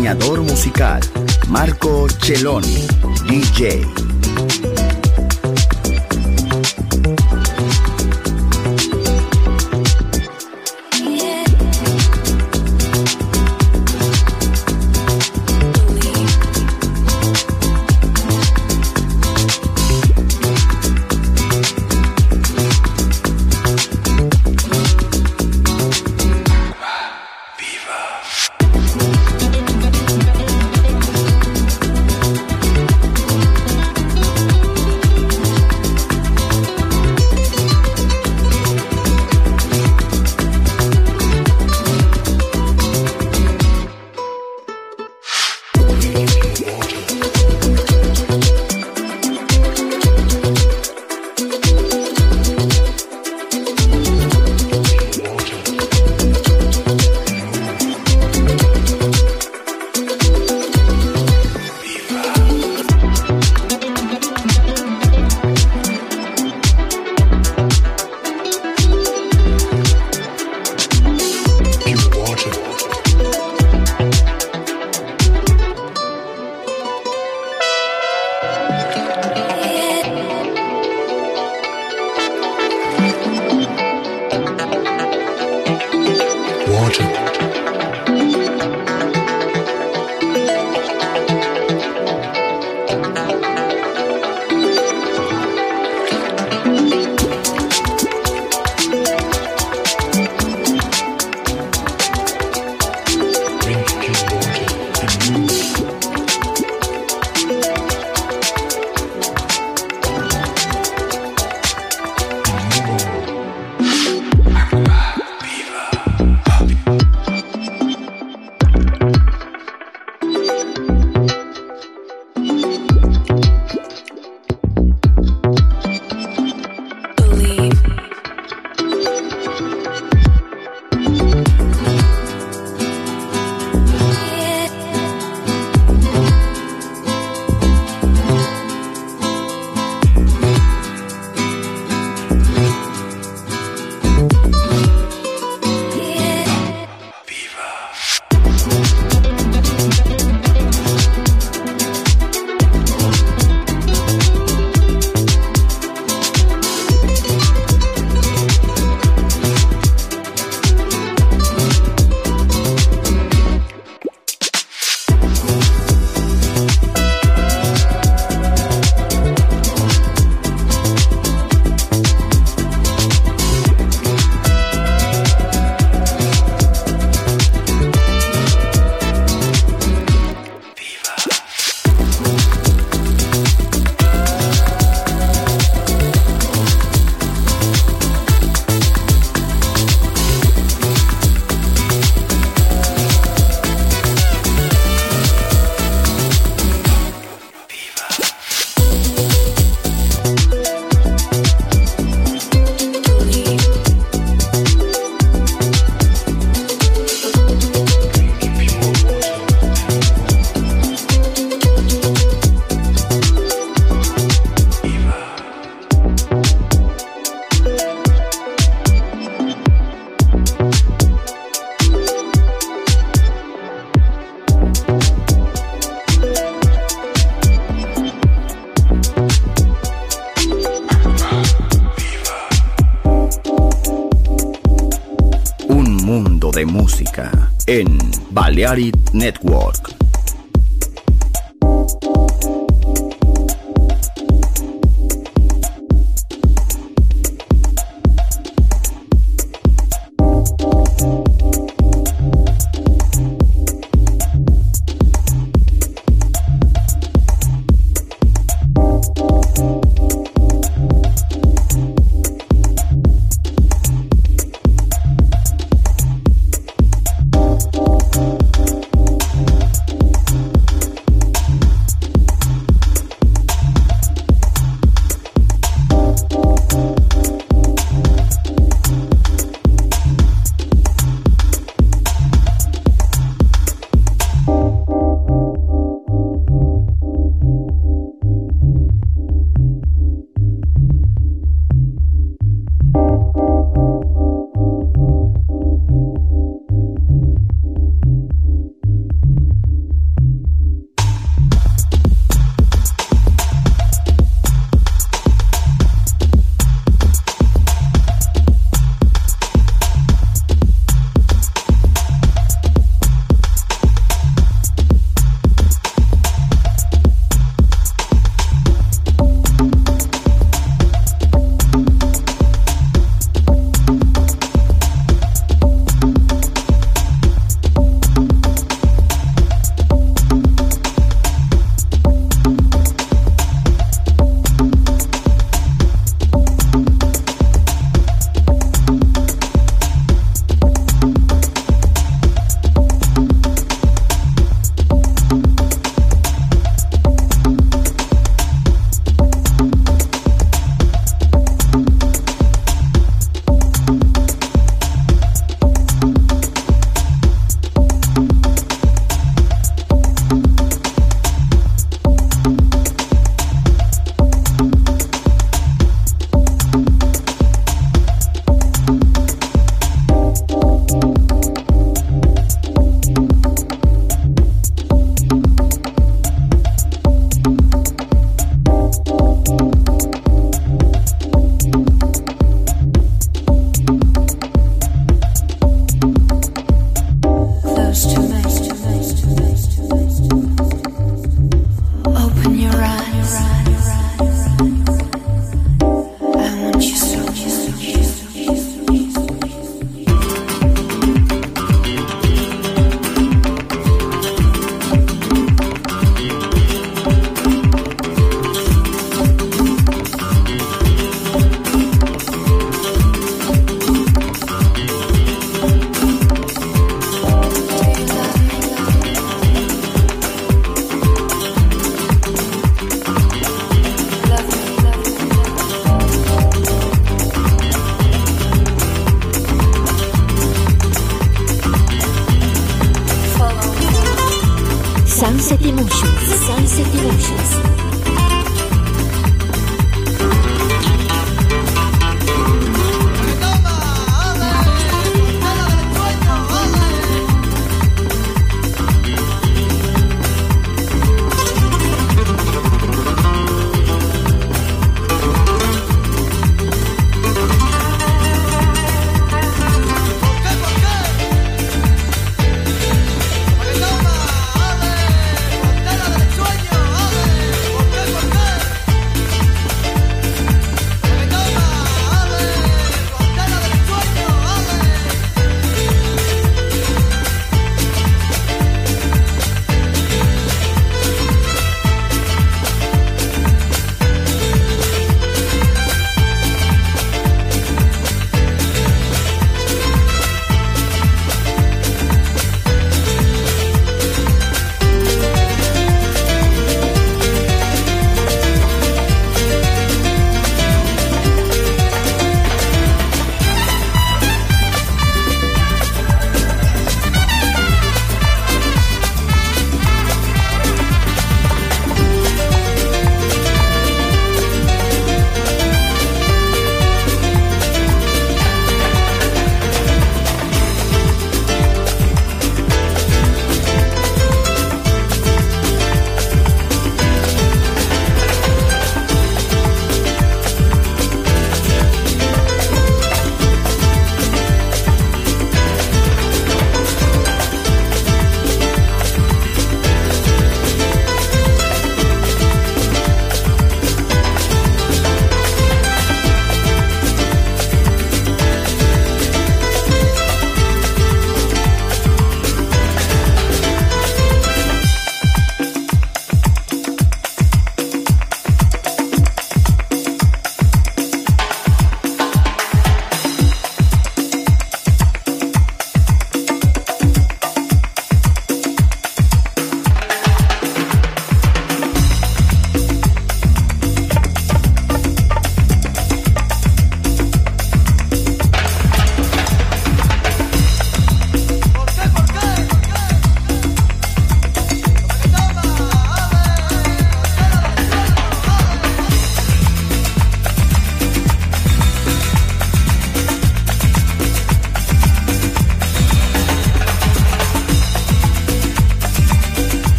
Diseñador musical, Marco Celloni, DJ. Lerli Network.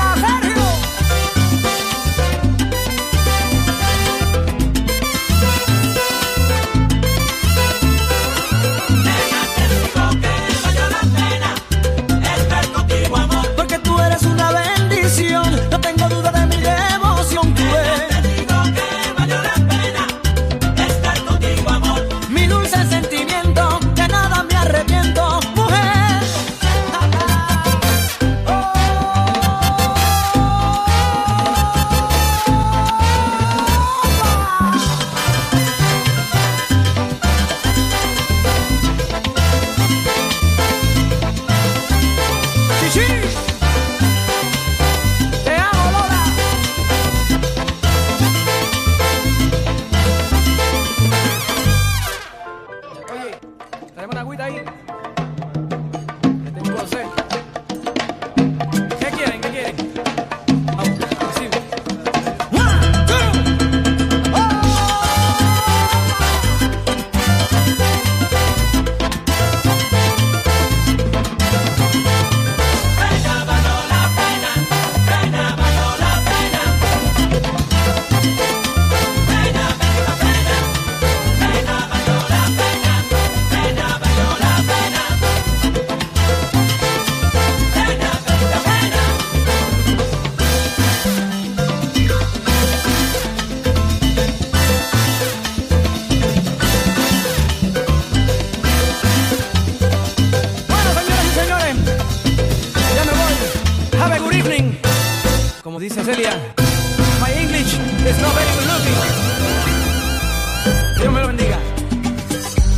Balearic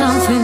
浪费。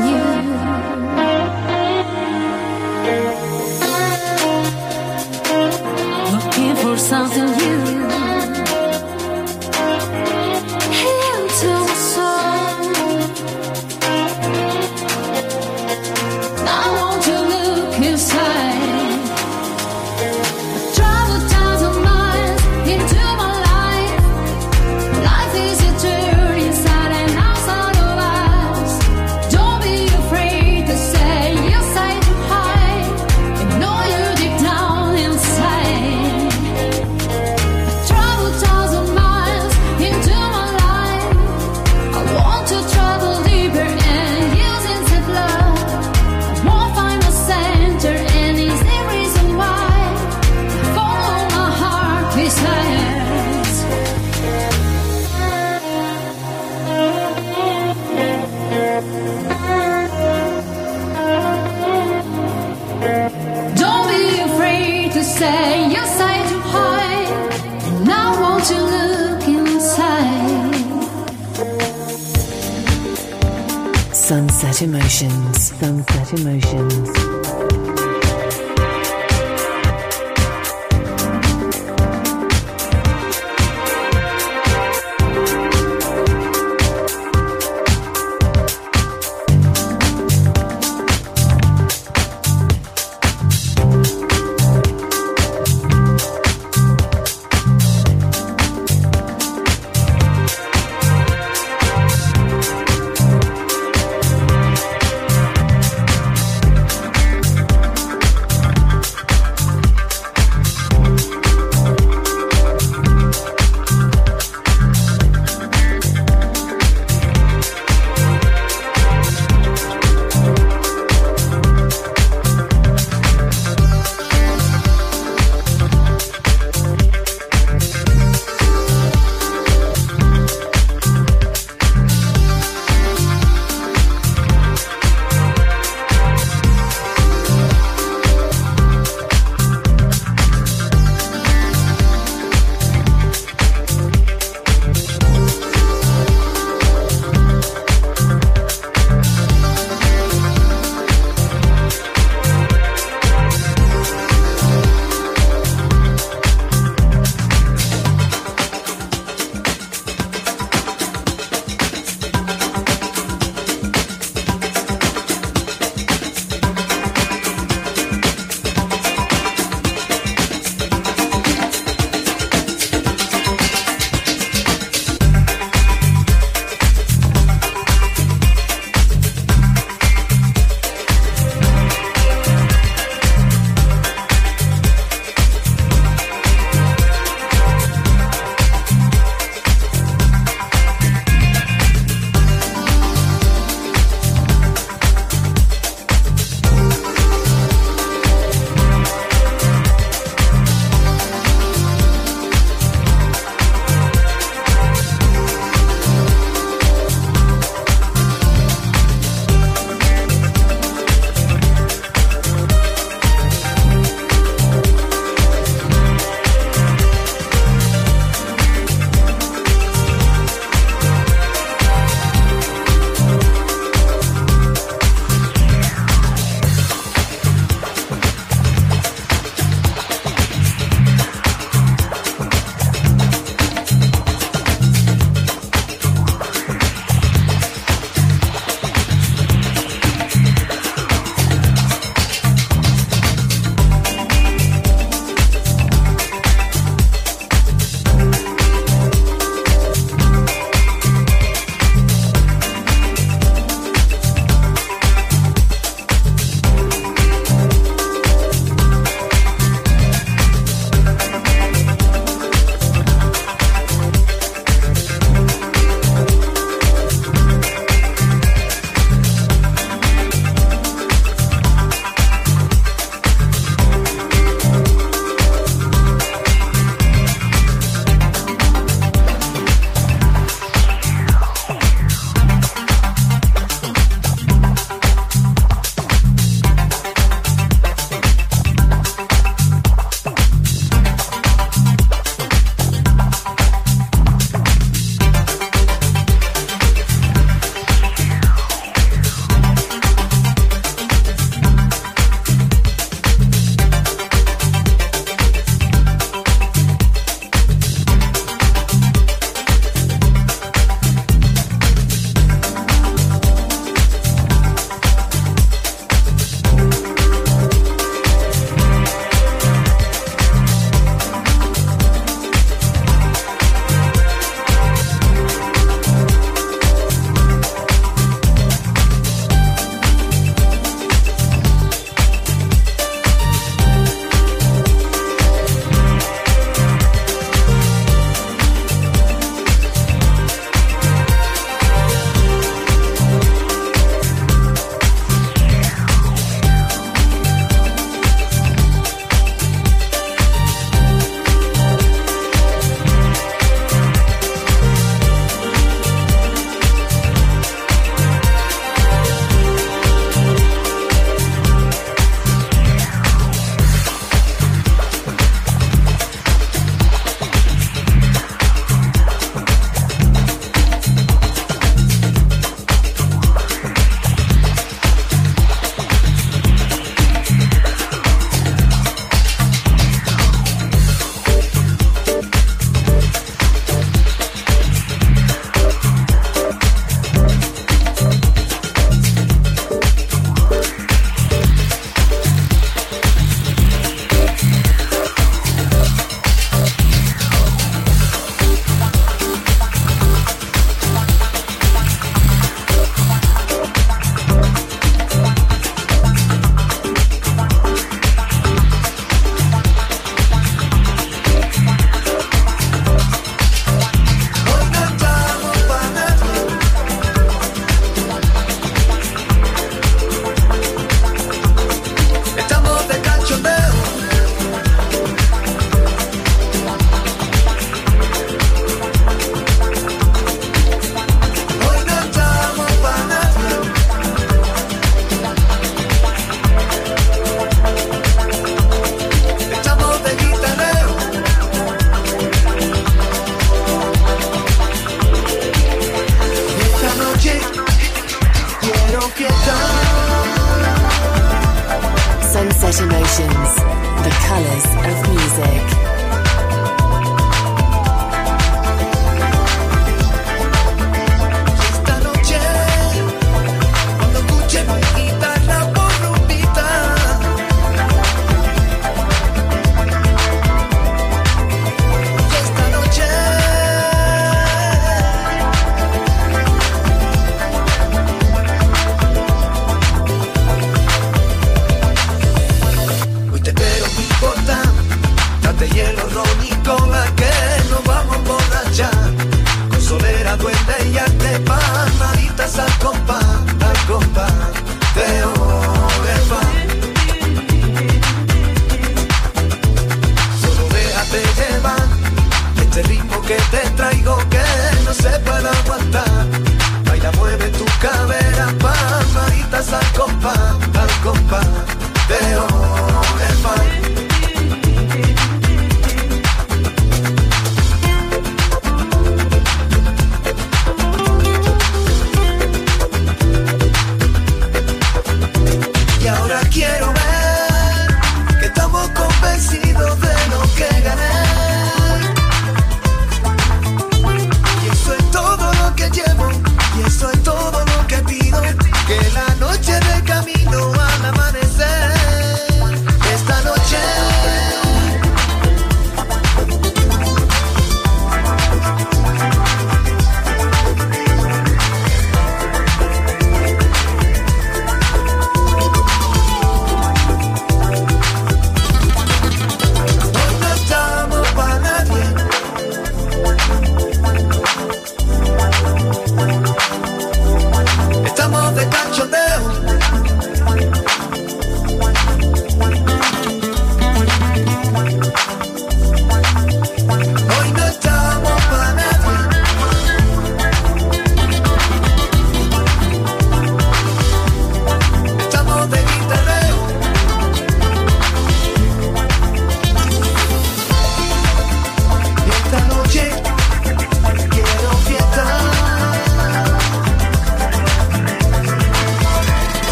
Sunset Emotions, the colors of music.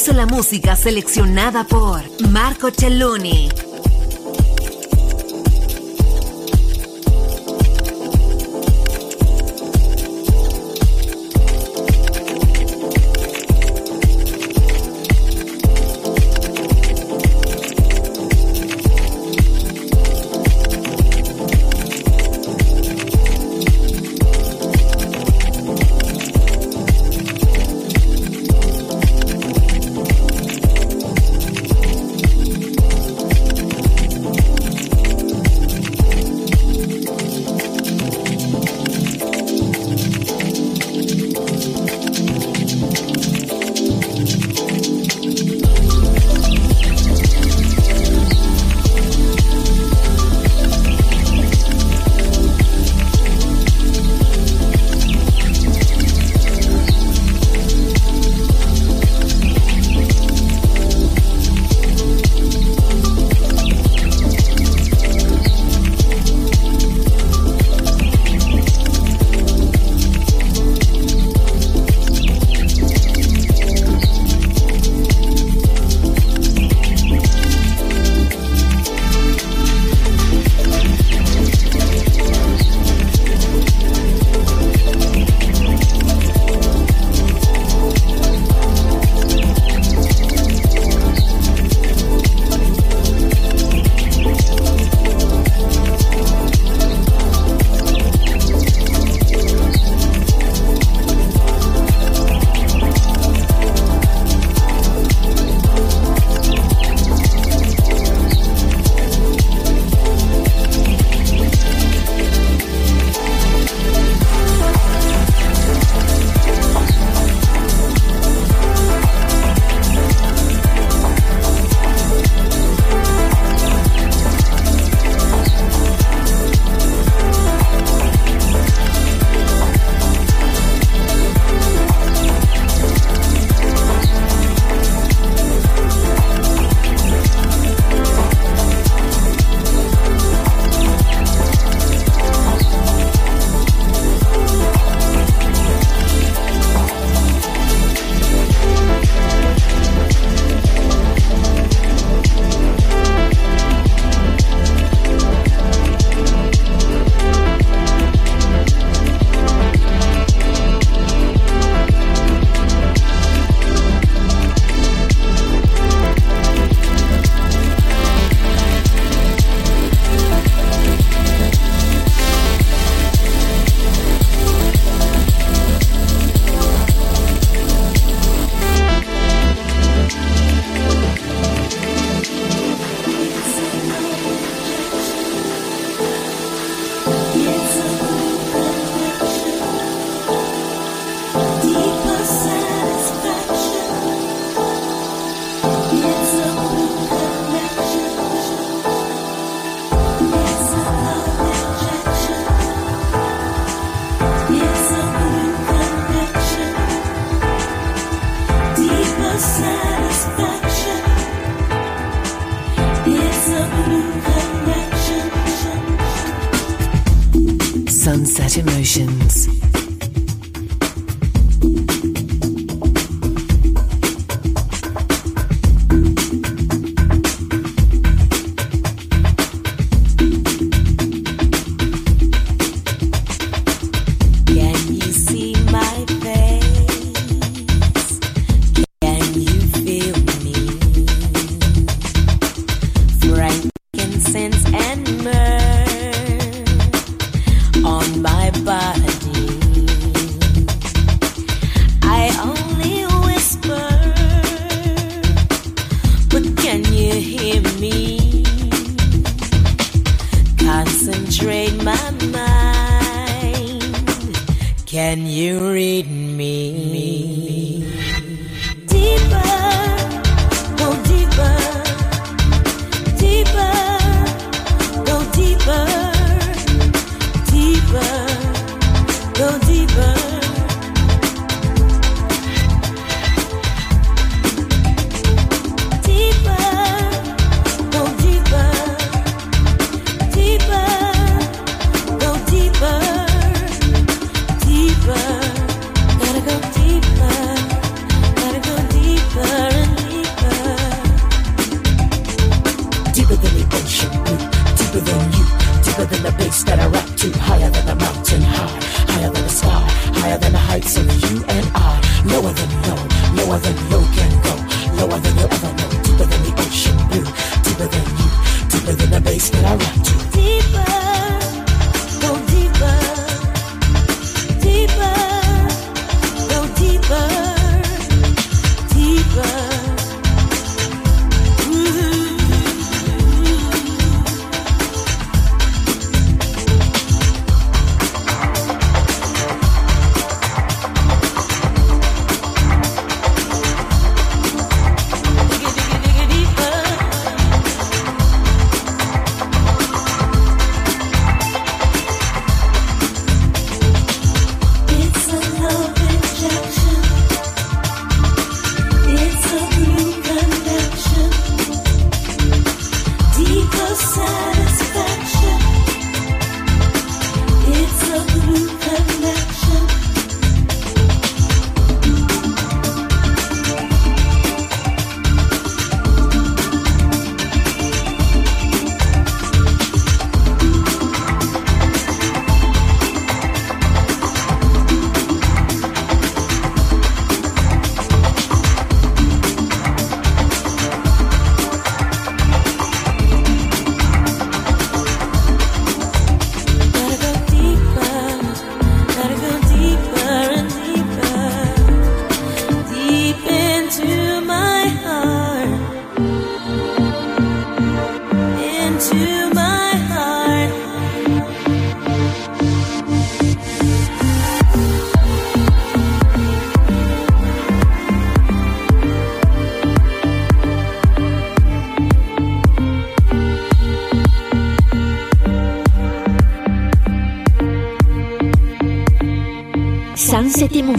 Reproduce la música seleccionada por Marco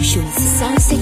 Sao xích